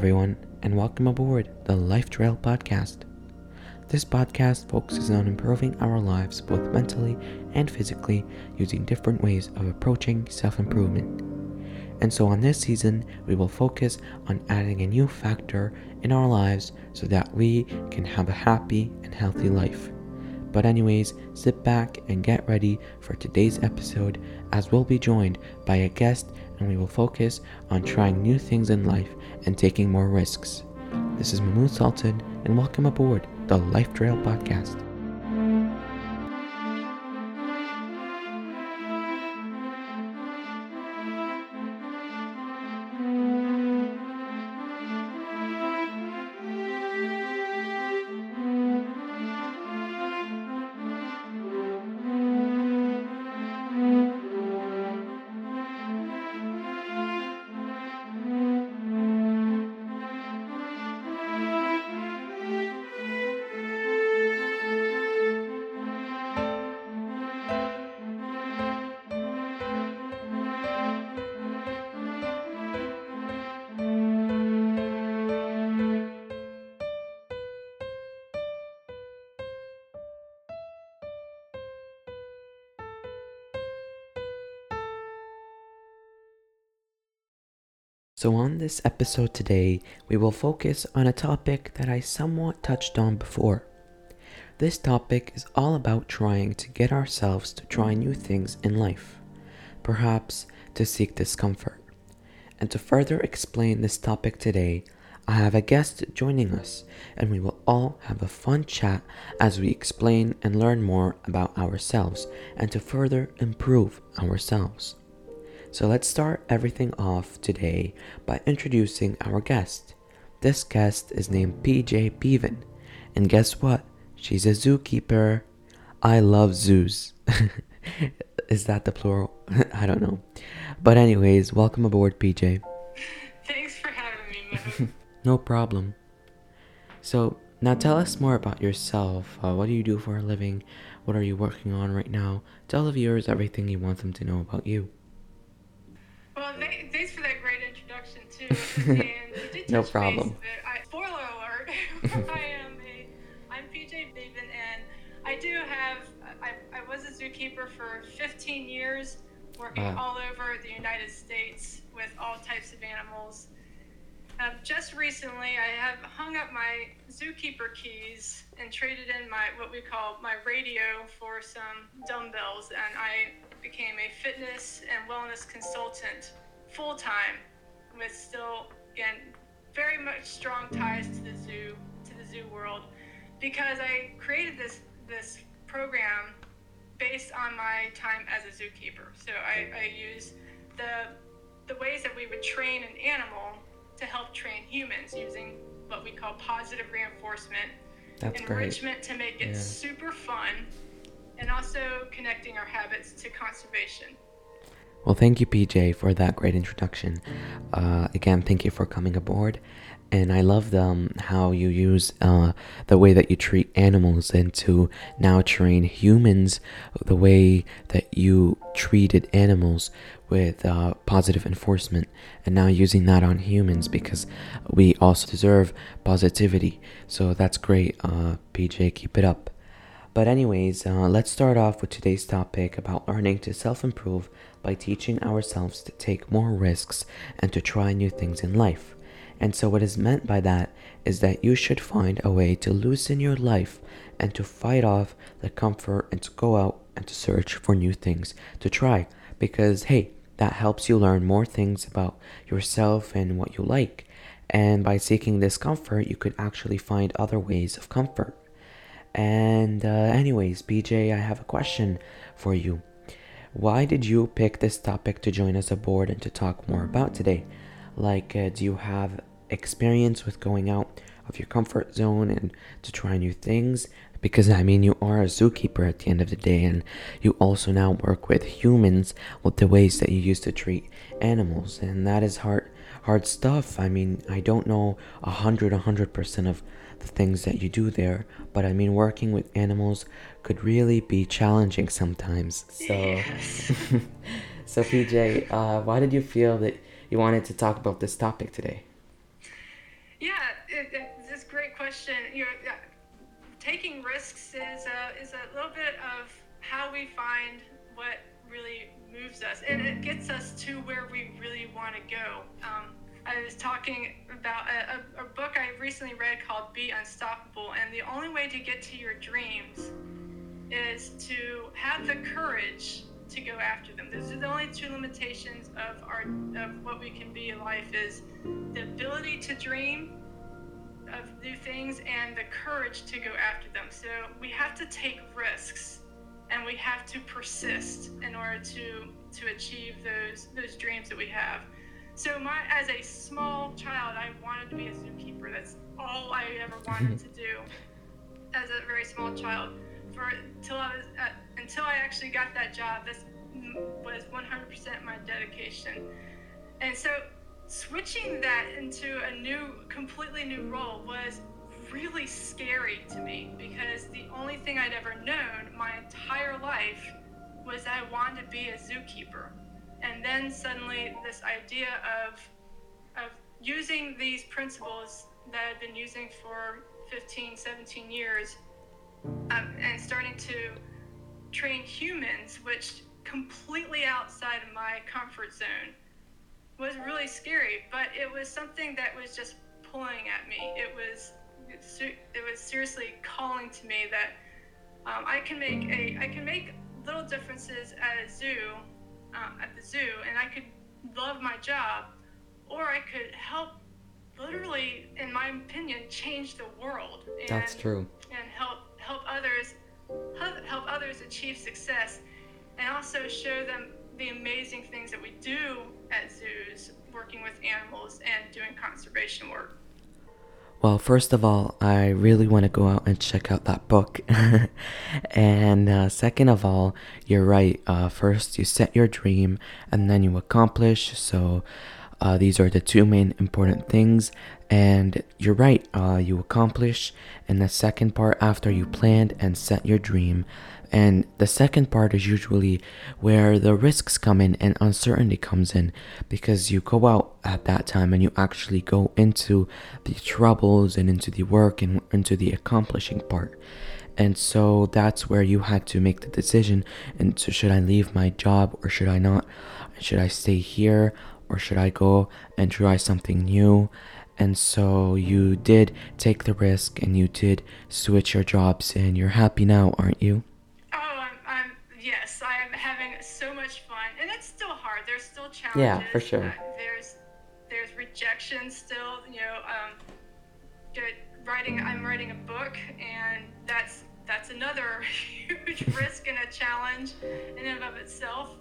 everyone, and welcome aboard the Life Trail Podcast. This podcast focuses on improving our lives both mentally and physically using different ways of approaching self improvement. And so, on this season, we will focus on adding a new factor in our lives so that we can have a happy and healthy life. But, anyways, sit back and get ready for today's episode as we'll be joined by a guest and we will focus on trying new things in life and taking more risks. This is Mahmoud Sultan, and welcome aboard the Life Trail Podcast. So, on this episode today, we will focus on a topic that I somewhat touched on before. This topic is all about trying to get ourselves to try new things in life, perhaps to seek discomfort. And to further explain this topic today, I have a guest joining us, and we will all have a fun chat as we explain and learn more about ourselves and to further improve ourselves. So let's start everything off today by introducing our guest. This guest is named PJ Beaven, and guess what? She's a zookeeper. I love zoos. is that the plural? I don't know. But, anyways, welcome aboard, PJ. Thanks for having me, no problem. So, now tell us more about yourself. Uh, what do you do for a living? What are you working on right now? Tell the viewers everything you want them to know about you. Well, thanks for that great introduction too. no problem. I, spoiler alert: I am a I'm PJ Beaven, and I do have I, I was a zookeeper for 15 years, working uh. all over the United States with all types of animals. Um, just recently, I have hung up my zookeeper keys and traded in my what we call my radio for some dumbbells, and I became a fitness and wellness consultant full time, with still again very much strong ties to the zoo to the zoo world, because I created this this program based on my time as a zookeeper. So I, I use the the ways that we would train an animal to help train humans using what we call positive reinforcement, That's enrichment great. to make it yeah. super fun, and also connecting our habits to conservation. Well, thank you, PJ, for that great introduction. Uh, again, thank you for coming aboard. And I love um, how you use uh, the way that you treat animals and to now train humans the way that you treated animals with uh, positive enforcement and now using that on humans because we also deserve positivity. So that's great, uh, PJ. Keep it up. But, anyways, uh, let's start off with today's topic about learning to self improve by teaching ourselves to take more risks and to try new things in life. And so, what is meant by that is that you should find a way to loosen your life and to fight off the comfort and to go out and to search for new things to try. Because, hey, that helps you learn more things about yourself and what you like. And by seeking this comfort, you could actually find other ways of comfort. And, uh, anyways, PJ, I have a question for you. Why did you pick this topic to join us aboard and to talk more about today? Like, uh, do you have experience with going out of your comfort zone and to try new things? Because, I mean, you are a zookeeper at the end of the day, and you also now work with humans with the ways that you used to treat animals, and that is hard, hard stuff. I mean, I don't know a hundred, a hundred percent of the things that you do there. But I mean, working with animals could really be challenging sometimes. So, yes. so PJ, uh, why did you feel that you wanted to talk about this topic today? Yeah, it, it, it's a great question. You know, taking risks is a, is a little bit of how we find what really moves us, and it gets us to where we really want to go. Um, I was talking about a, a, a, book I recently read called Be Unstoppable, and the only way to get to your dreams is to have the courage to go after them. Those are the only two limitations of our of what we can be in life is the ability to dream of new things and the courage to go after them. So we have to take risks and we have to persist in order to to achieve those those dreams that we have. So my as a small child, I wanted to be a zookeeper. That's all I ever wanted to do as a very small child. For until I was at, until I actually got that job, this was 100% my dedication. And so switching that into a new, completely new role was really scary to me because the only thing I'd ever known my entire life was that I wanted to be a zookeeper. And then suddenly this idea of of using these principles that I've been using for 15, 17 years um, and starting to train humans, which completely outside of my comfort zone was really scary, but it was something that was just pulling at me. It was it was seriously calling to me that um, I can make a I can make little differences at a zoo um, at the zoo, and I could love my job, or I could help literally, in my opinion, change the world. And, That's true. And help help others help others achieve success, and also show them the amazing things that we do at zoos, working with animals and doing conservation work. Well, first of all, I really want to go out and check out that book. and uh, second of all, you're right. Uh, first, you set your dream and then you accomplish. So, uh, these are the two main important things. And you're right, uh, you accomplish. in the second part, after you planned and set your dream, and the second part is usually where the risks come in and uncertainty comes in because you go out at that time and you actually go into the troubles and into the work and into the accomplishing part. And so that's where you had to make the decision. And so, should I leave my job or should I not? Should I stay here or should I go and try something new? And so you did take the risk and you did switch your jobs, and you're happy now, aren't you? Oh, I'm, I'm yes, I am having so much fun. And it's still hard. There's still challenges. Yeah, for sure. Uh, there's there's rejection still. You know, um, good writing. I'm writing a book, and that's that's another huge risk and a challenge in and of itself.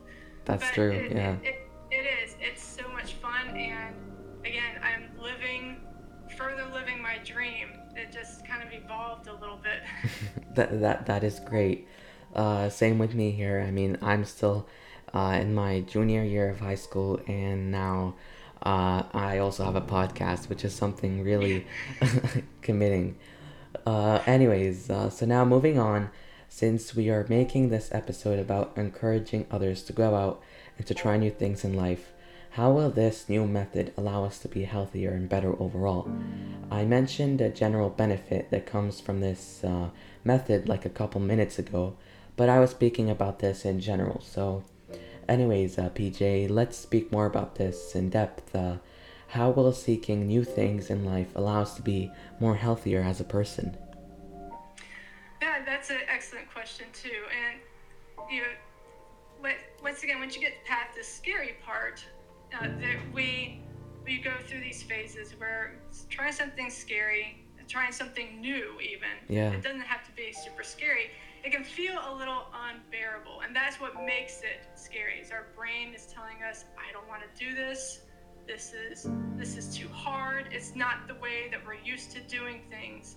That's but true. It, yeah. It, it, just kind of evolved a little bit. that that that is great. Uh, same with me here. I mean, I'm still uh, in my junior year of high school, and now uh, I also have a podcast, which is something really committing. Uh, anyways, uh, so now moving on, since we are making this episode about encouraging others to go out and to try new things in life, how will this new method allow us to be healthier and better overall? I mentioned a general benefit that comes from this uh, method like a couple minutes ago, but I was speaking about this in general, so Anyways, uh, PJ, let's speak more about this in depth. Uh, how will seeking new things in life allow us to be more healthier as a person? Yeah, that's an excellent question too. And you know, once again, once you get past the scary part, uh, that we we go through these phases where trying something scary, trying something new, even. Yeah. It doesn't have to be super scary it can feel a little unbearable. And that's what makes it scary. Is our brain is telling us, I don't want to do this. This is this is too hard. It's not the way that we're used to doing things.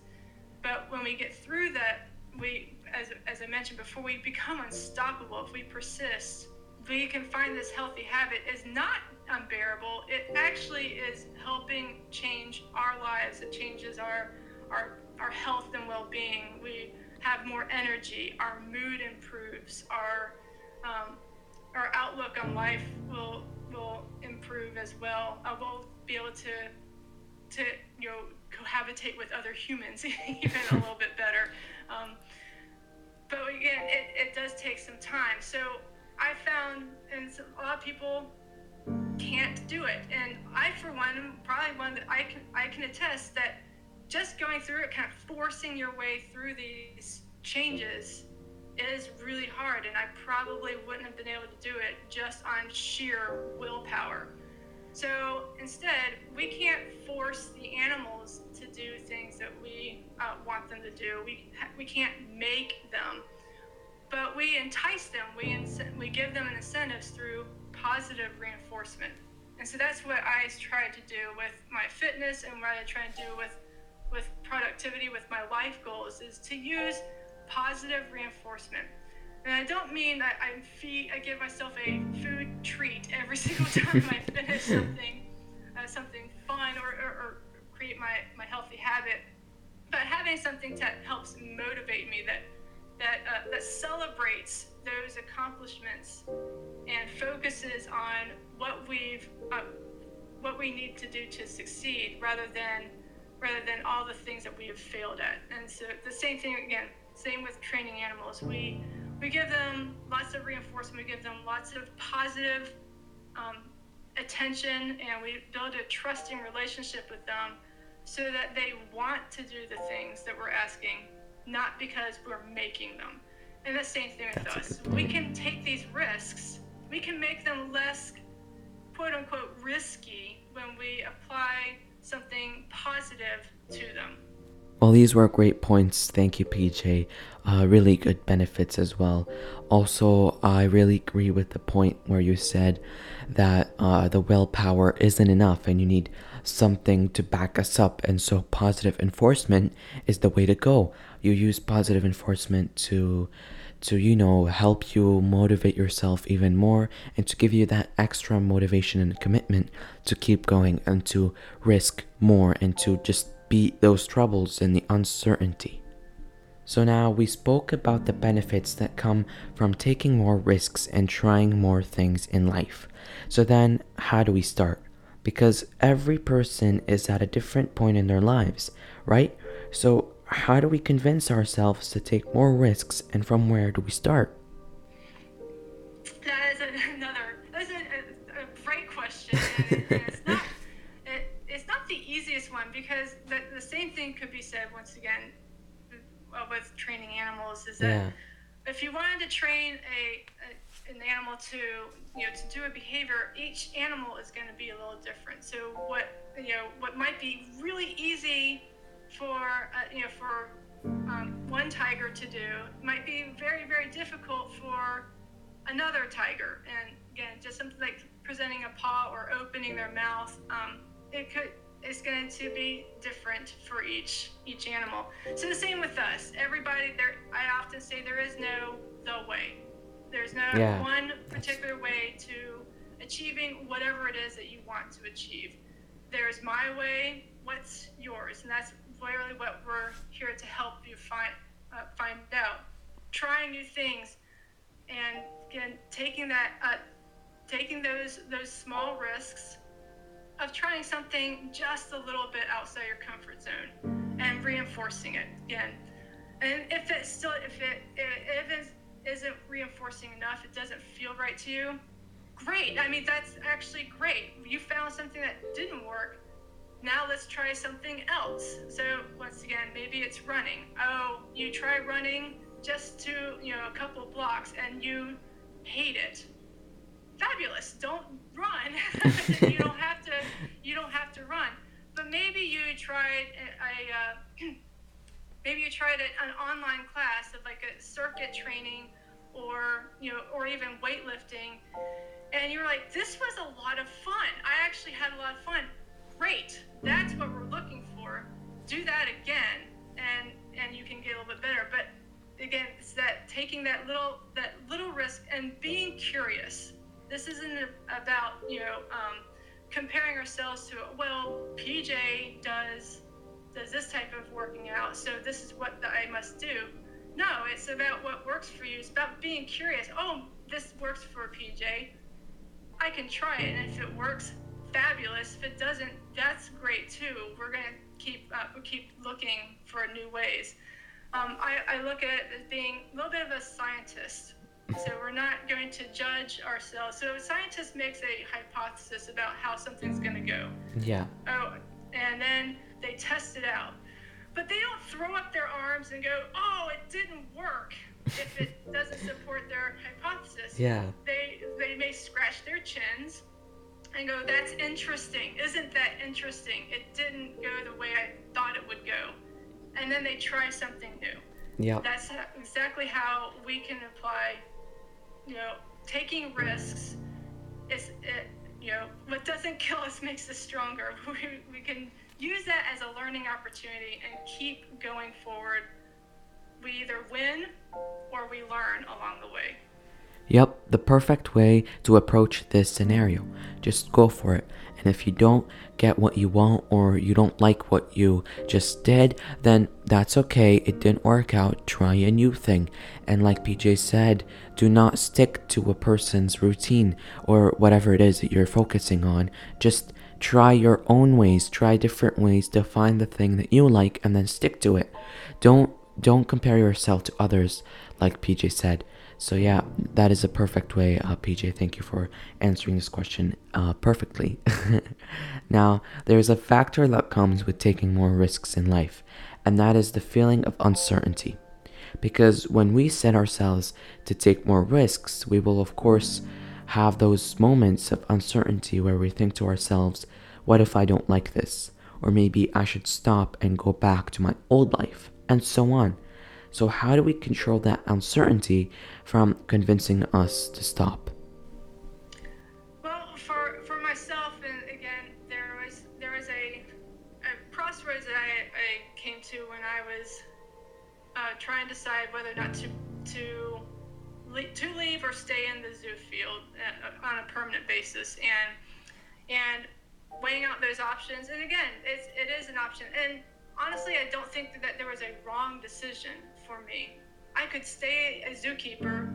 But when we get through that, we as, as I mentioned before, we become unstoppable if we persist. We can find this healthy habit is not unbearable. It actually is helping change our lives. It changes our our our health and well-being. We have more energy, our mood improves, our um, our outlook on life will will improve as well. I will be able to to you know cohabitate with other humans even a little bit better. Um, but again, it, it does take some time. So I found, and a lot of people can't do it. And I, for one, am probably one that I can I can attest that just going through it, kind of forcing your way through these changes, is really hard. And I probably wouldn't have been able to do it just on sheer willpower. So instead, we can't force the animals to do things that we uh, want them to do. We we can't make them, but we entice them. We we give them incentives through positive reinforcement. And so that's what I try to do with my fitness and what I try to do with with productivity with my life goals is to use positive reinforcement. And I don't mean that I feed, I give myself a food treat every single time I finish something, uh, something fun or, or, or, create my, my healthy habit. But having something that helps motivate me, that that uh, that celebrates those accomplishments and focuses on what we've uh, what we need to do to succeed, rather than rather than all the things that we have failed at. And so the same thing again, same with training animals. We we give them lots of reinforcement. We give them lots of positive um, attention, and we build a trusting relationship with them so that they want to do the things that we're asking, not because we're making them. And the same thing with That's us. We can take these risks, we can make them less quote unquote risky when we apply something positive to them. Well, these were great points. Thank you, PJ. Uh, really good benefits as well. Also, I really agree with the point where you said that uh, the willpower isn't enough and you need something to back us up. And so, positive enforcement is the way to go. You use positive enforcement to to you know help you motivate yourself even more and to give you that extra motivation and commitment to keep going and to risk more and to just beat those troubles and the uncertainty. So now we spoke about the benefits that come from taking more risks and trying more things in life. So then, how do we start? Because every person is at a different point in their lives, right? So, how do we convince ourselves to take more risks and from where do we start? That is another, that's a, a, a great question. it's not It's not the easiest one because the, the same thing could be said once again uh, with training animals is that yeah. if you wanted to train a, a, an animal to you know to do a behavior each animal is going to be a little different so what you know what might be really easy for uh, you know for um, one tiger to do might be very very difficult for another tiger and again just something like presenting a paw or opening their mouth um, it could is going to be different for each each animal. So the same with us. Everybody there I often say there is no the way. There's no yeah. one particular way to achieving whatever it is that you want to achieve. There's my way, what's yours? And that's really what we're here to help you find uh, find out. Trying new things and again taking that uh, taking those those small risks of trying something just a little bit outside your comfort zone and reinforcing it again. And if it still, if it, if it isn't reinforcing enough, it doesn't feel right to you, great. I mean, that's actually great. You found something that didn't work. Now let's try something else. So once again, maybe it's running. Oh, you try running just to, you know, a couple blocks and you hate it fabulous. Don't run. you don't have to. You don't have to run. But maybe you tried a. Uh, maybe you tried an online class of like a circuit training, or you know, or even weightlifting, and you're like, this was a lot of fun. I actually had a lot of fun. Great. That's what we're looking for. Do that again, and and you can get a little bit better. But again, it's that taking that little that little risk and being curious this isn't about you know um, comparing ourselves to well PJ does does this type of working out, so this is what the, I must do. No, it's about what works for you. It's about being curious. Oh, this works for PJ. I can try it, and if it works, fabulous. If it doesn't, that's great too. We're gonna keep uh, keep looking for new ways. Um, I, I look at it as being a little bit of a scientist. So we're not going to judge ourselves. So a scientist makes a hypothesis about how something's going to go. Yeah. Oh, and then they test it out. But they don't throw up their arms and go, "Oh, it didn't work." if it doesn't support their hypothesis. Yeah. They they may scratch their chins and go, "That's interesting. Isn't that interesting? It didn't go the way I thought it would go." And then they try something new. Yeah. That's exactly how we can apply, you know, taking risks is it, you know, what doesn't kill us makes us stronger. We, we can use that as a learning opportunity and keep going forward. We either win or we learn along the way. Yep, the perfect way to approach this scenario. Just go for it. And if you don't get what you want or you don't like what you just did, then that's okay. It didn't work out. Try a new thing. And like PJ said, do not stick to a person's routine or whatever it is that you're focusing on. Just try your own ways, try different ways to find the thing that you like and then stick to it. Don't don't compare yourself to others like PJ said. So yeah, that is a perfect way, uh, PJ. Thank you for answering this question uh, perfectly. now, there's a factor that comes with taking more risks in life, and that is the feeling of uncertainty. Because when we set ourselves to take more risks, we will of course have those moments of uncertainty where we think to ourselves, what if I don't like this? Or maybe I should stop and go back to my old life, and so on. So, how do we control that uncertainty from convincing us to stop? Well, for, for myself, and again, there was there was a, a crossroads that I, I came to when I was uh, trying to decide whether or not to to to leave or stay in the zoo field uh, on a permanent basis, and and weighing out those options. And again, it's, it is an option. And honestly, I don't think that there was a wrong decision for me. I could stay a zookeeper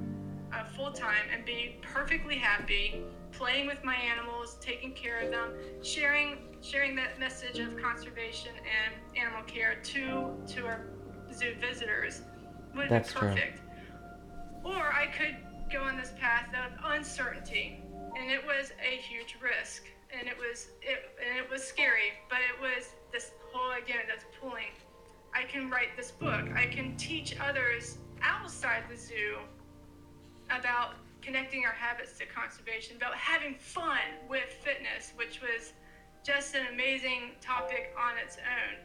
uh, full time and be perfectly happy, playing with my animals, taking care of them, sharing sharing that message of conservation and animal care to to our zoo visitors would That's be perfect. True. Or I could go on this path of uncertainty, and it was a huge risk, and it was it and it was scary, but it was this whole again that's pulling I can write this book. I can teach others outside the zoo about connecting our habits to conservation, about having fun with fitness, which was just an amazing topic on its own.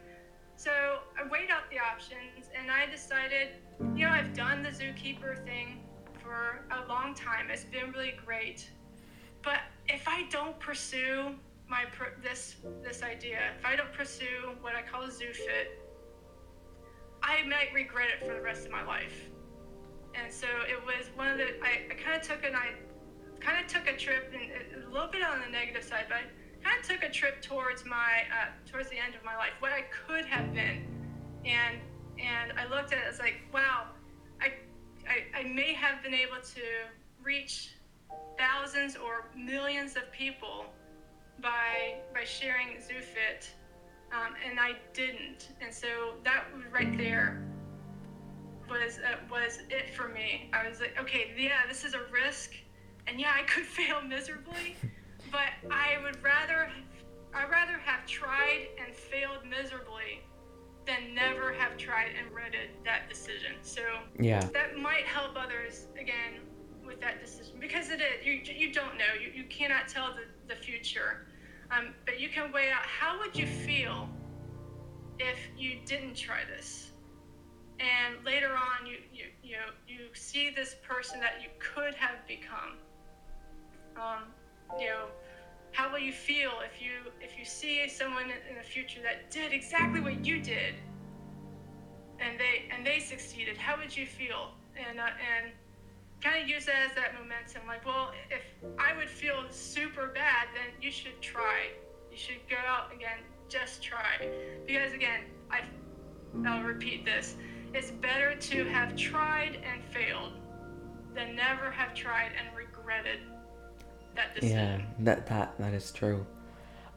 So I weighed out the options and I decided, you know, I've done the zookeeper thing for a long time. It's been really great. But if I don't pursue my this this idea, if I don't pursue what I call a ZooFit, I might regret it for the rest of my life. And so it was one of the, I, I kind of took an, I kind of took a trip, and a little bit on the negative side, but I kind of took a trip towards my, uh, towards the end of my life, what I could have been. And, and I looked at it, it's like, wow, I, I, I may have been able to reach thousands or millions of people by, by sharing ZooFit um, and I didn't. And so that right there was uh, was it for me. I was like, okay, yeah, this is a risk, and yeah, I could fail miserably, but I would rather I'd rather have tried and failed miserably than never have tried and regretted that decision. So yeah, that might help others again with that decision because it is you you don't know you, you cannot tell the, the future um, but you can weigh out how would you feel if you didn't try this, and later on you you you know, you see this person that you could have become. Um, you know, how will you feel if you if you see someone in the future that did exactly what you did, and they and they succeeded? How would you feel? And uh, and kind of use that as that momentum. Like, well, if I would feel super bad, then you should try. You should go out again, just try. Because again, I, I'll repeat this. It's better to have tried and failed than never have tried and regretted that decision. Yeah, that that that is true.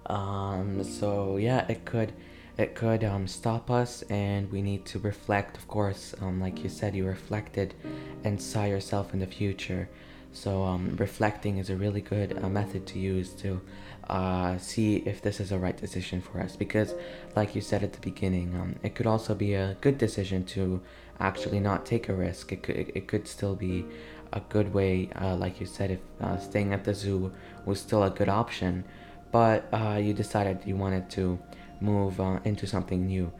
Um, so yeah, it could it could um, stop us, and we need to reflect. Of course, um, like you said, you reflected and saw yourself in the future. So um, reflecting is a really good uh, method to use to uh, see if this is a right decision for us. Because, like you said at the beginning, um, it could also be a good decision to actually not take a risk. It could it could still be a good way, uh, like you said, if uh, staying at the zoo was still a good option, but uh, you decided you wanted to move uh, into something new,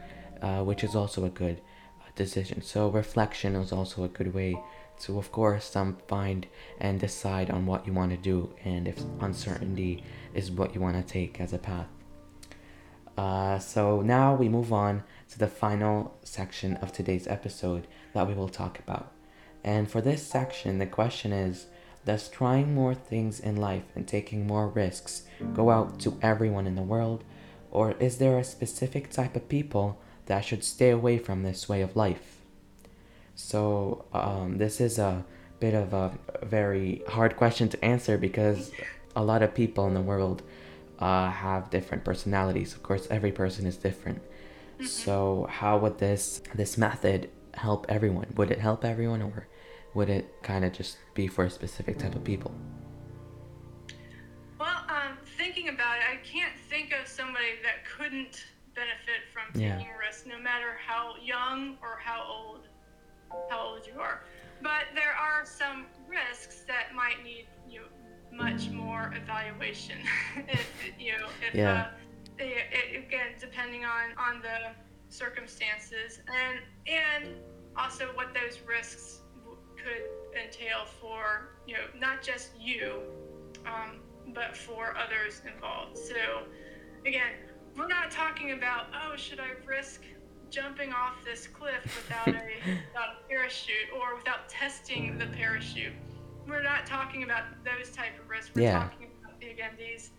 uh, which is also a good uh, decision. So reflection is also a good way to, of course, um, find and decide on what you want to do, and if uncertainty is what you want to take as a path. Uh, so now we move on to the final section of today's episode that we will talk about. And for this section, the question is Does trying more things in life and taking more risks go out to everyone in the world? Or is there a specific type of people that should stay away from this way of life? So, um, this is a bit of a very hard question to answer because a lot of people in the world uh, have different personalities. Of course, every person is different. Mm-hmm. So, how would this this method help everyone? Would it help everyone, or would it kind of just be for a specific type of people? Somebody that couldn't benefit from taking yeah. a risk, no matter how young or how old how old you are. But there are some risks that might need you know, much more evaluation. if, you know, if, yeah. Uh, it, it, again, depending on, on the circumstances and and also what those risks could entail for you know not just you, um, but for others involved. So again, we're not talking about oh should I risk jumping off this cliff without a, without a parachute or without testing the parachute. We're not talking about those type of risks. We're yeah. talking about again these.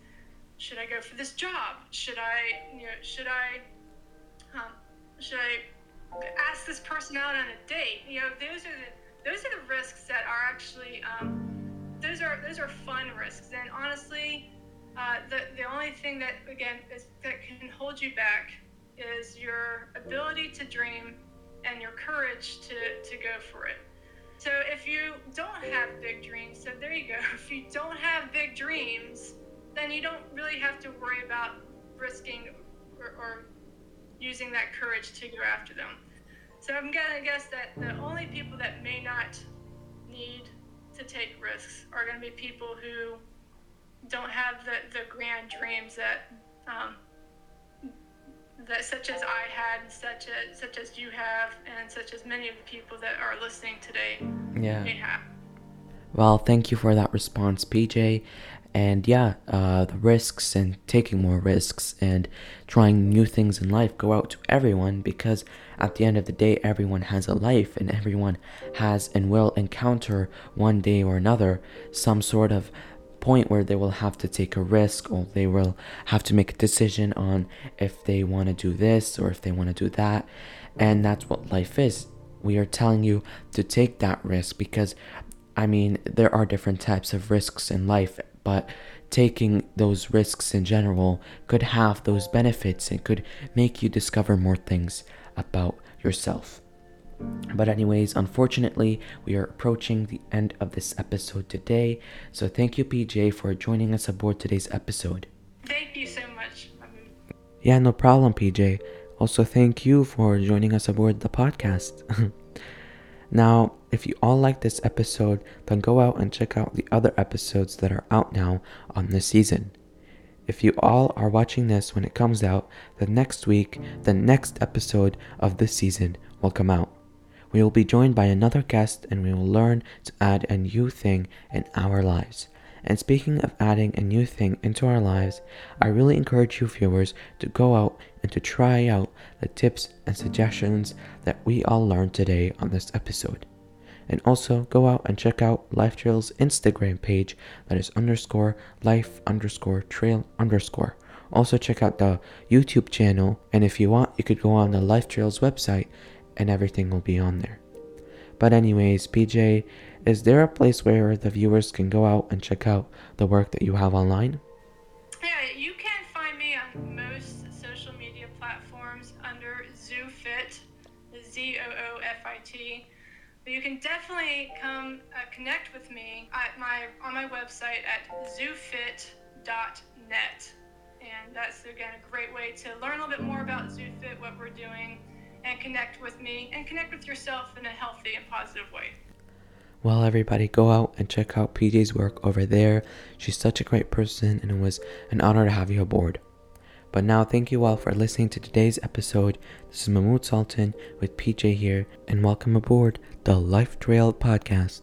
Should I go for this job? Should I, you know, should I, um, should I ask this person out on a date? You know, those are the those are the risks that are actually um, those are those are fun risks. And honestly, uh, the the only thing that again is, that can hold you back is your ability to dream and your courage to, to go for it. So if you don't have big dreams, so there you go. If you don't have big dreams, then you don't really have to worry about risking or, or using that courage to go after them. So I'm gonna guess that the only people that may not need to take risks are gonna be people who don't have the, the grand dreams that um, that such as I had, such as such as you have, and such as many of the people that are listening today yeah. may have. Well, thank you for that response, PJ. And yeah, uh, the risks and taking more risks and trying new things in life go out to everyone because at the end of the day, everyone has a life and everyone has and will encounter one day or another some sort of point where they will have to take a risk or they will have to make a decision on if they want to do this or if they want to do that. And that's what life is. We are telling you to take that risk because, I mean, there are different types of risks in life, but taking those risks in general could have those benefits and could make you discover more things about yourself. But, anyways, unfortunately, we are approaching the end of this episode today. So, thank you, PJ, for joining us aboard today's episode. Thank you so much. Um, yeah, no problem, PJ. Also, thank you for joining us aboard the podcast. now, if you all like this episode, then go out and check out the other episodes that are out now on this season. If you all are watching this when it comes out, then next week, the next episode of this season will come out. We will be joined by another guest and we will learn to add a new thing in our lives. And speaking of adding a new thing into our lives, I really encourage you viewers to go out and to try out the tips and suggestions that we all learned today on this episode. And also go out and check out Life Trail's Instagram page that is underscore life underscore trail underscore. Also check out the YouTube channel and if you want you could go on the Life Trail's website and everything will be on there. But, anyways, PJ, is there a place where the viewers can go out and check out the work that you have online? Yeah, you can find me on most social media platforms under ZooFit, Z O O F I T. But you can definitely come uh, connect with me at my on my website at zoofit.net. And that's again a great way to learn a little bit more about ZooFit, what we're doing, and connect with me and connect with yourself in a healthy and positive way. Well, everybody, go out and check out PJ's work over there. She's such a great person, and it was an honor to have you aboard. But now, thank you all for listening to today's episode. This is Mahmoud Sultan with PJ here, and welcome aboard the Life Trail Podcast.